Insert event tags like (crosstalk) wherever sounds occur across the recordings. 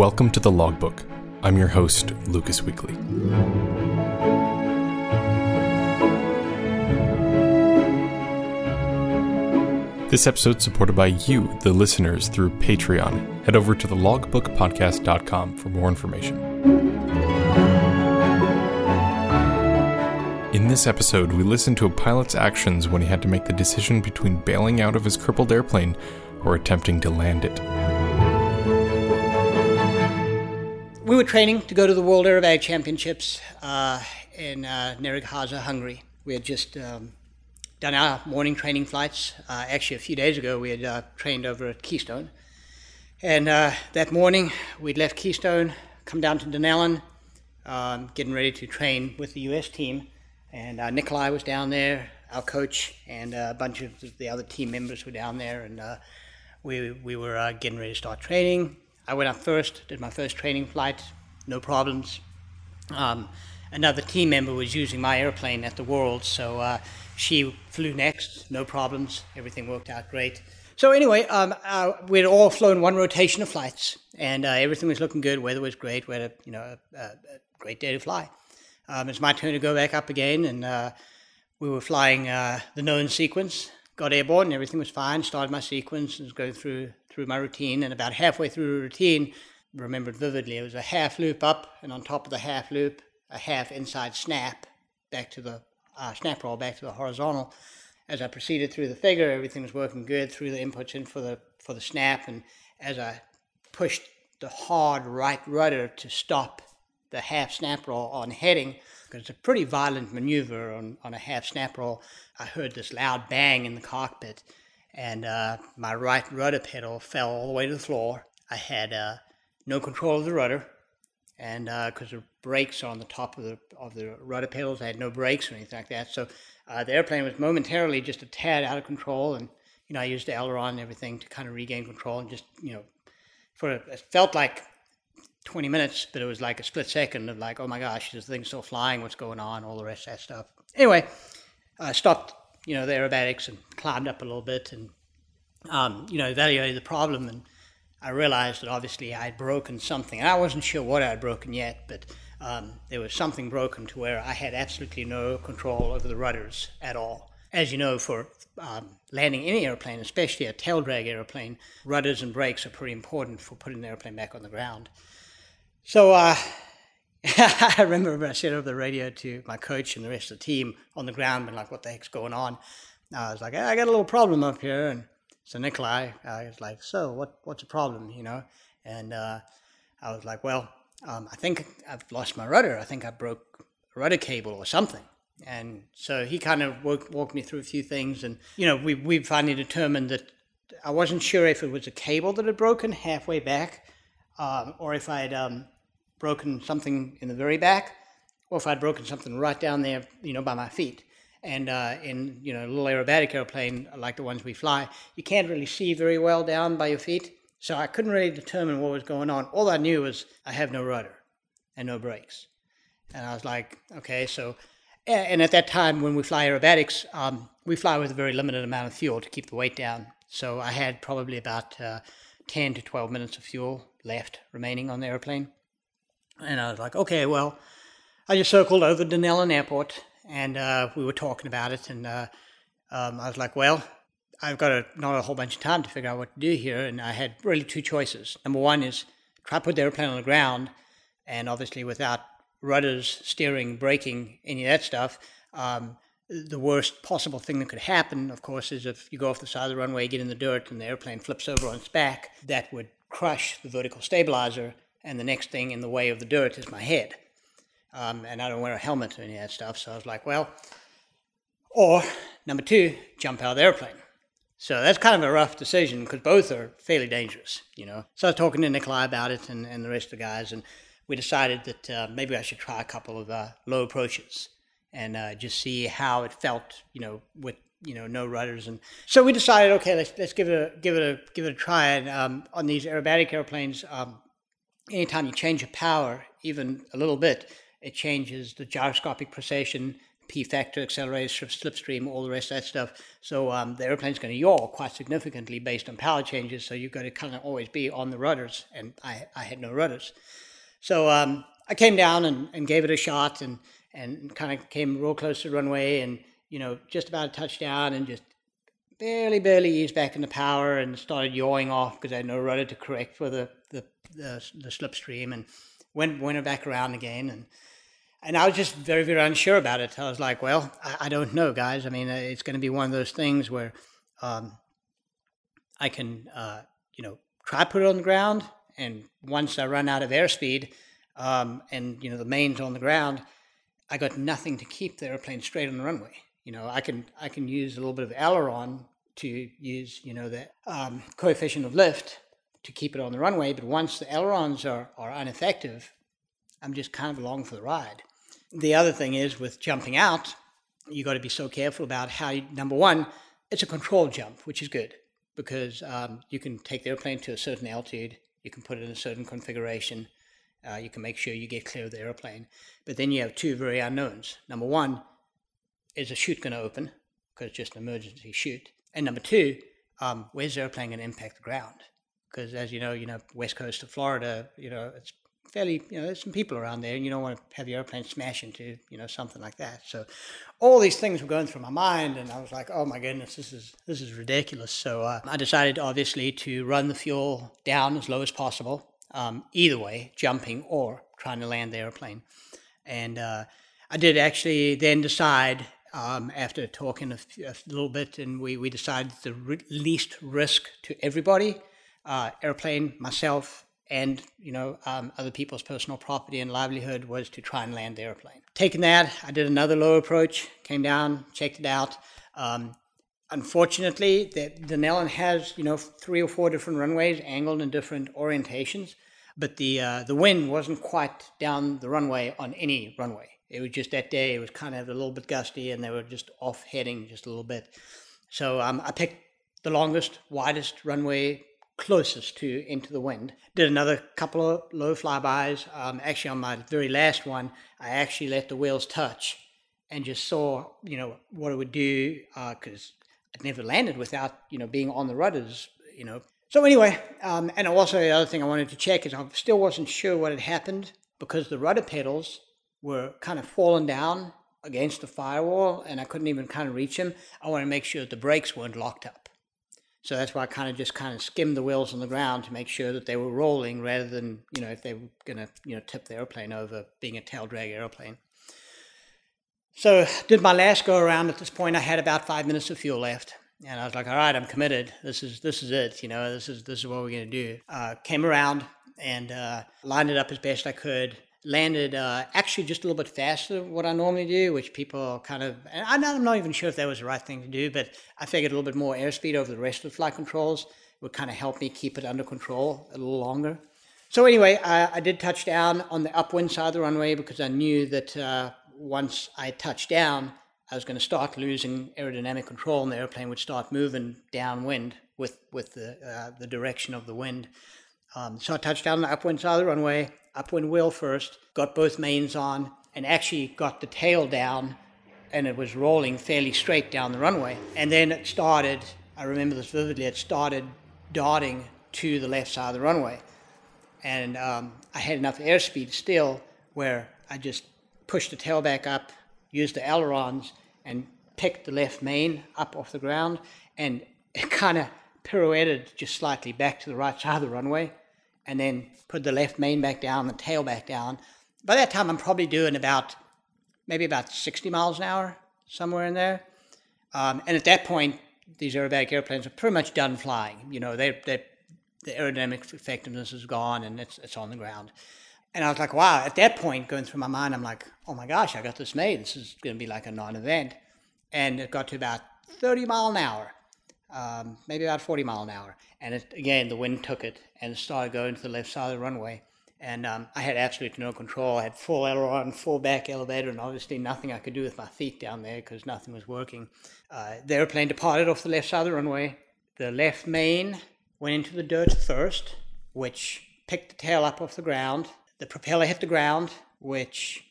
Welcome to the Logbook. I'm your host, Lucas Weakley. This episode is supported by you, the listeners, through Patreon. Head over to thelogbookpodcast.com for more information. In this episode, we listen to a pilot's actions when he had to make the decision between bailing out of his crippled airplane or attempting to land it. We were training to go to the World Aerobatic Championships uh, in uh, Nyíregyháza, Hungary. We had just um, done our morning training flights. Uh, actually, a few days ago, we had uh, trained over at Keystone. And uh, that morning, we'd left Keystone, come down to Dunnellon, um, getting ready to train with the U.S. team. And uh, Nikolai was down there, our coach, and a bunch of the other team members were down there. And we, we were getting ready to start training. I went up first, did my first training flight, no problems. Um, another team member was using my airplane at the World, so uh, she flew next, no problems. Everything worked out great. So anyway, um, uh, we'd all flown one rotation of flights, and uh, everything was looking good. Weather was great. We had a you know a, a great day to fly. Um, it's my turn to go back up again, and uh, we were flying uh, the known sequence. Got airborne, and everything was fine. Started my sequence and was going through through my routine. And about halfway through the routine, remembered vividly, it was a half loop up, and on top of the half loop, a half inside snap back to the uh, snap roll back to the horizontal. As I proceeded through the figure, everything was working good. Threw the inputs in for the for the snap, and as I pushed the hard right rudder to stop the half snap roll on heading, because it's a pretty violent maneuver on, on a half snap roll, I heard this loud bang in the cockpit, and uh, my right rudder pedal fell all the way to the floor. I had uh, no control of the rudder, and because uh, the brakes are on the top of the of the rudder pedals, I had no brakes or anything like that. So uh, the airplane was momentarily just a tad out of control, and you know I used the aileron and everything to kind of regain control, and just you know for it felt like 20 minutes, but it was like a split second of like, oh my gosh, this thing's still flying, what's going on, all the rest of that stuff. Anyway, I stopped, you know, the aerobatics and climbed up a little bit and, um, you know, evaluated the problem and I realized that obviously I had broken something. And I wasn't sure what I had broken yet, but um, there was something broken to where I had absolutely no control over the rudders at all. As you know, for um, landing any airplane, especially a tail drag airplane, rudders and brakes are pretty important for putting the airplane back on the ground. So uh, (laughs) I remember when I said over the radio to my coach and the rest of the team on the ground, and like, what the heck's going on? I was like, I got a little problem up here, and so Nikolai uh, was like, "So what? What's the problem?" You know, and uh, I was like, "Well, um, I think I've lost my rudder. I think I broke a rudder cable or something." And so he kind of walked, walked me through a few things, and you know, we we finally determined that I wasn't sure if it was a cable that had broken halfway back, um, or if I had um, broken something in the very back, or if I'd broken something right down there, you know, by my feet. And uh, in you know a little aerobatic airplane like the ones we fly, you can't really see very well down by your feet. So I couldn't really determine what was going on. All I knew was I have no rudder and no brakes. And I was like, okay, so. And at that time, when we fly aerobatics, um, we fly with a very limited amount of fuel to keep the weight down. So I had probably about uh, 10 to 12 minutes of fuel left remaining on the airplane. And I was like, okay, well, I just circled over Dunnellon Airport and uh, we were talking about it, and uh, um, I was like, well, I've got a, not a whole bunch of time to figure out what to do here, and I had really two choices. Number one is try to put the airplane on the ground, and obviously without rudders, steering, braking, any of that stuff. Um, the worst possible thing that could happen, of course, is if you go off the side of the runway, get in the dirt, and the airplane flips over on its back. That would crush the vertical stabilizer, and the next thing in the way of the dirt is my head um, and I don't wear a helmet or any of that stuff. So I was like, well, or number two, jump out of the airplane. So that's kind of a rough decision because both are fairly dangerous, you know. So I was talking to Nikolai about it and, and the rest of the guys, and we decided that uh, maybe I should try a couple of uh, low approaches and uh, just see how it felt, you know, with you know no rudders. And so we decided, okay, let's let's give it a give it a give it a try. And um, on these aerobatic airplanes, um, anytime you change your power even a little bit, it changes the gyroscopic precession, P factor, accelerator, slipstream, all the rest of that stuff. So um, the airplane's going to yaw quite significantly based on power changes. So you've got to kind of always be on the rudders, and I, I had no rudders. So um, I came down and, and gave it a shot and, and kind of came real close to the runway and, you know, just about a touchdown and just barely, barely eased back into power and started yawing off because I had no rudder to correct for the, the, the, the slipstream and went, went back around again. And, and I was just very, very unsure about it. I was like, well, I, I don't know, guys. I mean, it's going to be one of those things where um, I can, uh, you know, try to put it on the ground. And once I run out of airspeed um, and, you know, the main's on the ground, I got nothing to keep the airplane straight on the runway. You know, I can I can use a little bit of aileron to use, you know, the um, coefficient of lift to keep it on the runway. But once the ailerons are, are ineffective, I'm just kind of along for the ride. The other thing is with jumping out, you got to be so careful about how, you, number one, it's a controlled jump, which is good because um, you can take the airplane to a certain altitude, you can put it in a certain configuration, uh, you can make sure you get clear of the airplane. But then you have two very unknowns. Number one, is a chute going to open? Because it's just an emergency chute. And number two, um, where's the airplane going to impact the ground? Because as you know, you know, west coast of Florida, you know, it's fairly, you know, there's some people around there, and you don't want to have your airplane smash into, you know, something like that. So, all these things were going through my mind, and I was like, oh my goodness, this is this is ridiculous. So, uh, I decided, obviously, to run the fuel down as low as possible, um, either way, jumping or trying to land the airplane. And uh, I did actually then decide. Um, after talking a, little bit, and we, we decided the re- least risk to everybody uh, airplane, myself, and you know um, other people's personal property and livelihood was to try and land the airplane. Taking that, I did another low approach, came down, checked it out. Um, unfortunately, the, Dunnellon has you know three or four different runways angled in different orientations, but the uh, the wind wasn't quite down the runway on any runway. It was just that day. It was kind of a little bit gusty, and they were just off heading just a little bit. So um, I picked the longest, widest runway closest to into the wind. Did another couple of low flybys. Um, actually, on my very last one, I actually let the wheels touch and just saw, you know, what it would do because uh, I'd never landed without, you know, being on the rudders, you know. So anyway, um, and also the other thing I wanted to check is I still wasn't sure what had happened because the rudder pedals were kind of falling down against the firewall and I couldn't even kind of reach them. I wanted to make sure that the brakes weren't locked up. So that's why I kind of just kind of skimmed the wheels on the ground to make sure that they were rolling rather than, you know, if they were going to, you know, tip the airplane over being a tail drag airplane. So did my last go around at this point. I had about five minutes of fuel left. And I was like, all right, I'm committed. This is this is it. You know, this is this is what we're gonna do. Uh, came around and uh, lined it up as best I could landed uh, actually just a little bit faster than what I normally do, which people kind of, and I'm not even sure if that was the right thing to do, but I figured a little bit more airspeed over the rest of the flight controls would kind of help me keep it under control a little longer. So anyway, I, I did touch down on the upwind side of the runway because I knew that uh, once I touched down, I was going to start losing aerodynamic control and the airplane would start moving downwind with, with the, uh, the direction of the wind. Um, so I touched down on the upwind side of the runway, upwind wheel first, got both mains on, and actually got the tail down, and it was rolling fairly straight down the runway. And then it started, I remember this vividly, it started darting to the left side of the runway. And um, I had enough airspeed still where I just pushed the tail back up, used the ailerons, and picked the left main up off the ground, and it (laughs) kind of pirouetted just slightly back to the right side of the runway and then put the left main back down, the tail back down. By that time, I'm probably doing about maybe about 60 miles an hour, somewhere in there. Um, and at that point, these aerobatic airplanes are pretty much done flying. You know, they, they, the aerodynamic effectiveness is gone and it's, it's on the ground. And I was like, wow, at that point, going through my mind, I'm like, oh my gosh, I got this made. This is going to be like a non event. And it got to about 30 mile an hour um, maybe about 40 mile an hour. And it, again, the wind took it and it started going to the left side of the runway. And um, I had absolutely no control. I had full aileron, full back elevator, and obviously nothing I could do with my feet down there because nothing was working. Uh, the airplane departed off the left side of the runway. The left main went into the dirt first, which picked the tail up off the ground. The propeller hit the ground, which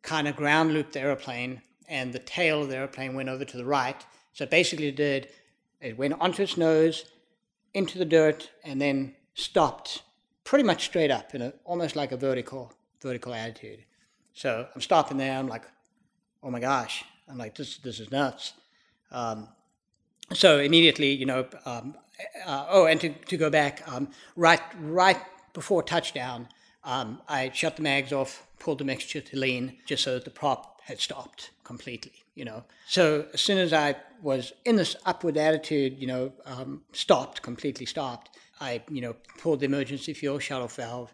kind of ground looped the airplane and the tail of the airplane went over to the right. So basically did it went onto its nose, into the dirt, and then stopped pretty much straight up in a almost like a vertical vertical attitude. So I'm stopping there. I'm like, oh my gosh! I'm like, this this is nuts. Um, so immediately, you know, um, uh, oh, and to, to go back, um, right right before touchdown, um, I shut the mags off, pulled the mixture to lean, just so that the prop had stopped completely. You know, so as soon as I was in this upward attitude, you know, um, stopped completely stopped. I, you know, pulled the emergency fuel shut-off valve,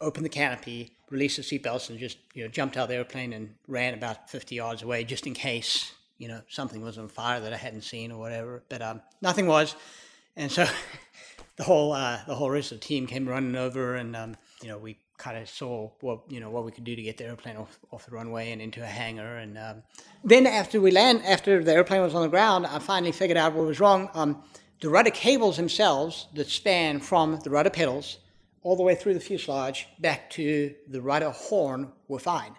opened the canopy, released the seatbelts, and just, you know, jumped out of the airplane and ran about 50 yards away just in case, you know, something was on fire that I hadn't seen or whatever. But um, nothing was, and so (laughs) the whole uh, the whole rest of the team came running over, and um, you know, we kind of saw what you know what we could do to get the airplane off, off the runway and into a hangar. And um, then after we land, after the airplane was on the ground, I finally figured out what was wrong. Um, the rudder cables themselves that span from the rudder pedals all the way through the fuselage back to the rudder horn were fine.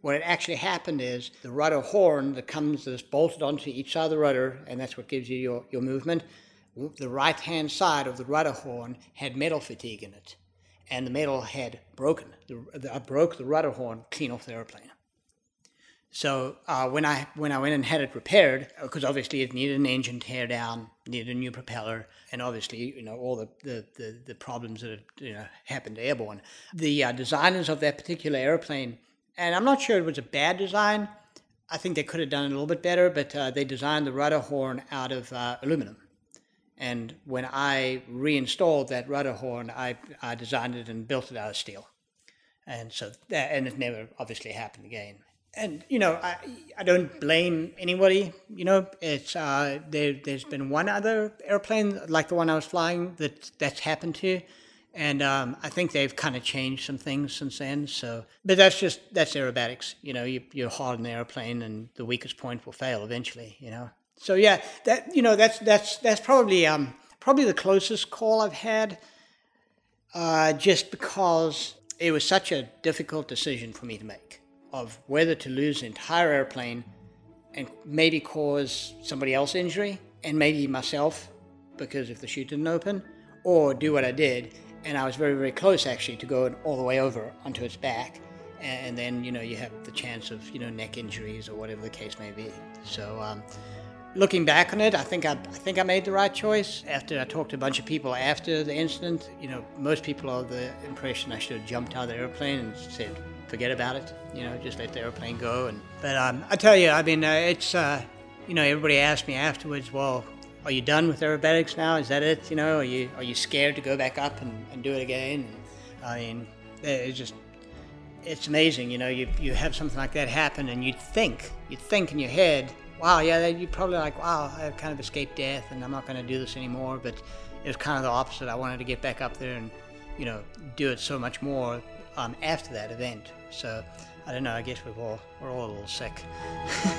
What had actually happened is the rudder horn that comes that's bolted onto each side of the rudder, and that's what gives you your, your movement. The right hand side of the rudder horn had metal fatigue in it and the metal had broken. The, I broke the rudder horn clean off the airplane. So uh, when I when I went and had it repaired, because obviously it needed an engine tear down, needed a new propeller, and obviously you know all the the, the, the problems that you know happened airborne. The uh, designers of that particular airplane, and I'm not sure it was a bad design. I think they could have done it a little bit better, but uh, they designed the rudder horn out of uh, aluminum. And when I reinstalled that rudder horn, I, I designed it and built it out of steel. And so that, and it never obviously happened again. And you know, I I don't blame anybody. You know, it's uh, there. There's been one other airplane like the one I was flying that that's happened to, and um, I think they've kind of changed some things since then. So, but that's just that's aerobatics. You know, you you're hard in the airplane, and the weakest point will fail eventually. You know, so yeah, that you know that's that's that's probably um, probably the closest call I've had. Uh, just because it was such a difficult decision for me to make of whether to lose the entire airplane and maybe cause somebody else injury and maybe myself because if the chute didn't open, or do what I did. And I was very, very close actually to going all the way over onto its back. And then, you know, you have the chance of, you know, neck injuries or whatever the case may be. So, um, Looking back on it, I think I, I think I made the right choice. After I talked to a bunch of people after the incident, you know, most people are the impression I should have jumped out of the airplane and said, "Forget about it," you know, just let the airplane go. And but um, I tell you, I mean, uh, it's uh, you know, everybody asked me afterwards, "Well, are you done with aerobatics now? Is that it? You know, are you are you scared to go back up and, and do it again?" I mean, it's just it's amazing, you know, you, you have something like that happen and you think, you think in your head, wow, yeah, you probably like, wow, I've kind of escaped death and I'm not going to do this anymore. But it was kind of the opposite. I wanted to get back up there and, you know, do it so much more um, after that event. So I don't know. I guess we're all we're all a little sick.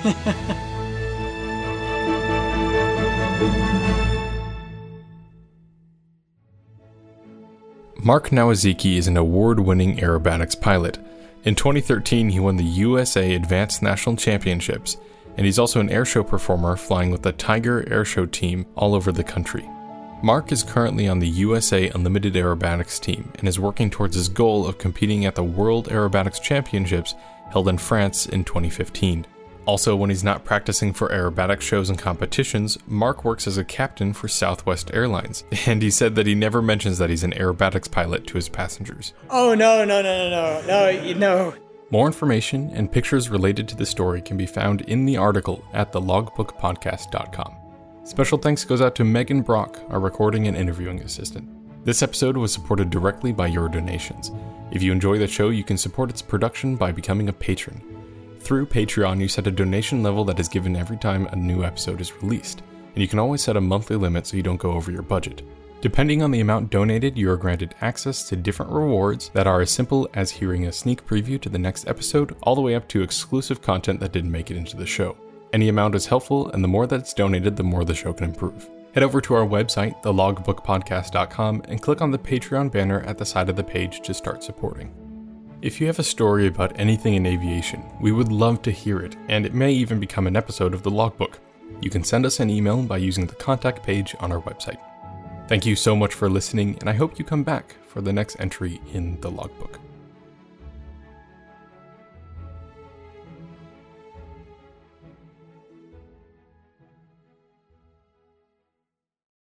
(laughs) Mark Nowosielski is an award-winning aerobatics pilot. In 2013, he won the USA Advanced National Championships and he's also an airshow performer flying with the Tiger Airshow team all over the country. Mark is currently on the USA Unlimited Aerobatics team and is working towards his goal of competing at the World Aerobatics Championships held in France in 2015. Also, when he's not practicing for aerobatic shows and competitions, Mark works as a captain for Southwest Airlines, (laughs) and he said that he never mentions that he's an aerobatics pilot to his passengers. Oh, no, no, no, no, no, no, no. More information and pictures related to the story can be found in the article at thelogbookpodcast.com. Special thanks goes out to Megan Brock, our recording and interviewing assistant. This episode was supported directly by your donations. If you enjoy the show, you can support its production by becoming a patron. Through Patreon, you set a donation level that is given every time a new episode is released, and you can always set a monthly limit so you don't go over your budget. Depending on the amount donated, you are granted access to different rewards that are as simple as hearing a sneak preview to the next episode, all the way up to exclusive content that didn't make it into the show. Any amount is helpful, and the more that's donated, the more the show can improve. Head over to our website, thelogbookpodcast.com, and click on the Patreon banner at the side of the page to start supporting. If you have a story about anything in aviation, we would love to hear it, and it may even become an episode of the logbook. You can send us an email by using the contact page on our website. Thank you so much for listening, and I hope you come back for the next entry in the logbook.